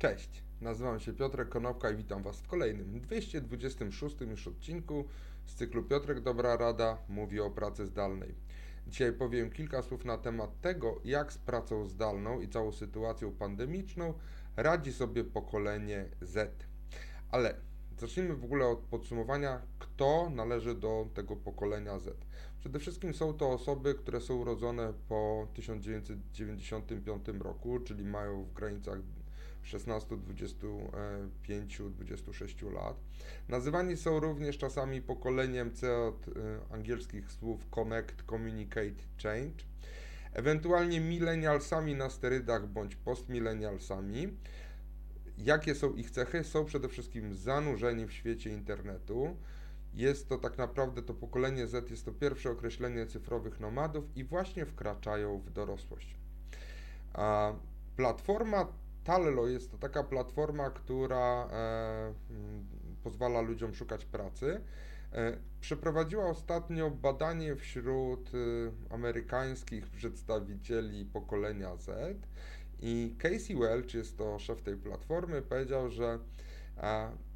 Cześć, nazywam się Piotrek Konopka i witam Was w kolejnym 226 już odcinku z cyklu Piotrek Dobra Rada mówi o pracy zdalnej. Dzisiaj powiem kilka słów na temat tego, jak z pracą zdalną i całą sytuacją pandemiczną radzi sobie pokolenie Z. Ale zacznijmy w ogóle od podsumowania, kto należy do tego pokolenia Z. Przede wszystkim są to osoby, które są urodzone po 1995 roku, czyli mają w granicach 16, 25, 26 lat. Nazywani są również czasami pokoleniem C od y, angielskich słów connect, communicate, change. Ewentualnie millennialsami na sterydach bądź postmillennialsami. Jakie są ich cechy? Są przede wszystkim zanurzeni w świecie internetu. Jest to tak naprawdę to pokolenie Z, jest to pierwsze określenie cyfrowych nomadów i właśnie wkraczają w dorosłość. A platforma Tallo jest to taka platforma, która e, pozwala ludziom szukać pracy. E, przeprowadziła ostatnio badanie wśród e, amerykańskich przedstawicieli pokolenia Z i Casey Welch, jest to szef tej platformy, powiedział, że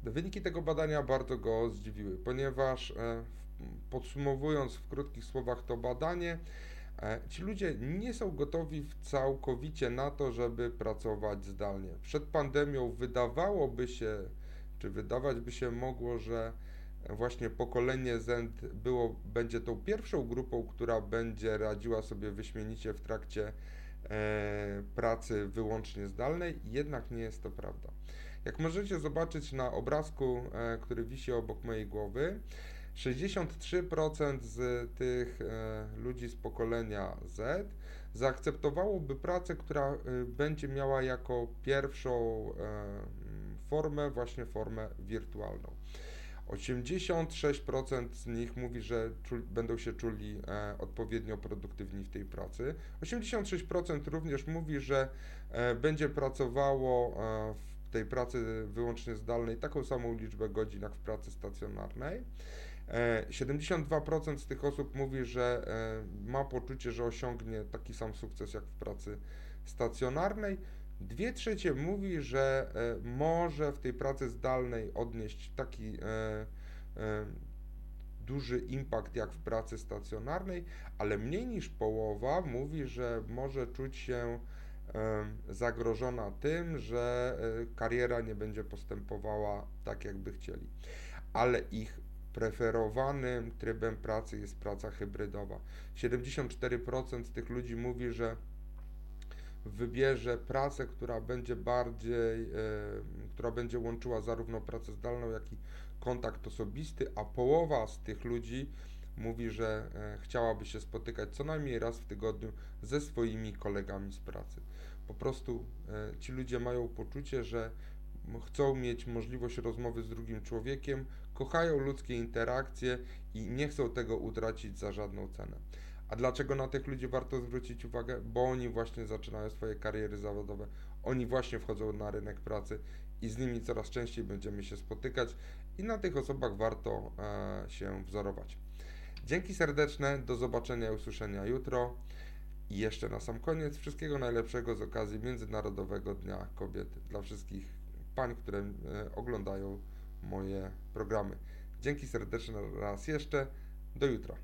wyniki tego badania bardzo go zdziwiły, ponieważ podsumowując w krótkich słowach to badanie, E, ci ludzie nie są gotowi całkowicie na to, żeby pracować zdalnie. Przed pandemią wydawałoby się, czy wydawać by się mogło, że właśnie pokolenie Z było, będzie tą pierwszą grupą, która będzie radziła sobie wyśmienicie w trakcie e, pracy wyłącznie zdalnej, jednak nie jest to prawda. Jak możecie zobaczyć na obrazku, e, który wisi obok mojej głowy, 63% z tych e, ludzi z pokolenia Z zaakceptowałoby pracę, która e, będzie miała jako pierwszą e, formę właśnie formę wirtualną. 86% z nich mówi, że będą się czuli e, odpowiednio produktywni w tej pracy. 86% również mówi, że e, będzie pracowało e, w tej pracy wyłącznie zdalnej taką samą liczbę godzin jak w pracy stacjonarnej. 72% e, z tych osób mówi, że e, ma poczucie, że osiągnie taki sam sukces jak w pracy stacjonarnej. Dwie trzecie mówi, że e, może w tej pracy zdalnej odnieść taki duży impact jak w pracy stacjonarnej, ale mniej niż połowa mówi, że może czuć się zagrożona tym, że kariera nie będzie postępowała tak, jakby chcieli. Ale ich preferowanym trybem pracy jest praca hybrydowa. 74% z tych ludzi mówi, że wybierze pracę, która będzie bardziej, e, która będzie łączyła zarówno pracę zdalną, jak i kontakt osobisty, a połowa z tych ludzi mówi, że e, chciałaby się spotykać co najmniej raz w tygodniu ze swoimi kolegami z pracy. Po prostu e, ci ludzie mają poczucie, że chcą mieć możliwość rozmowy z drugim człowiekiem, kochają ludzkie interakcje i nie chcą tego utracić za żadną cenę. A dlaczego na tych ludzi warto zwrócić uwagę? Bo oni właśnie zaczynają swoje kariery zawodowe, oni właśnie wchodzą na rynek pracy i z nimi coraz częściej będziemy się spotykać i na tych osobach warto e, się wzorować. Dzięki serdeczne, do zobaczenia i usłyszenia jutro. I jeszcze na sam koniec wszystkiego najlepszego z okazji Międzynarodowego Dnia Kobiet dla wszystkich pań, które e, oglądają moje programy. Dzięki serdeczne raz jeszcze. Do jutra.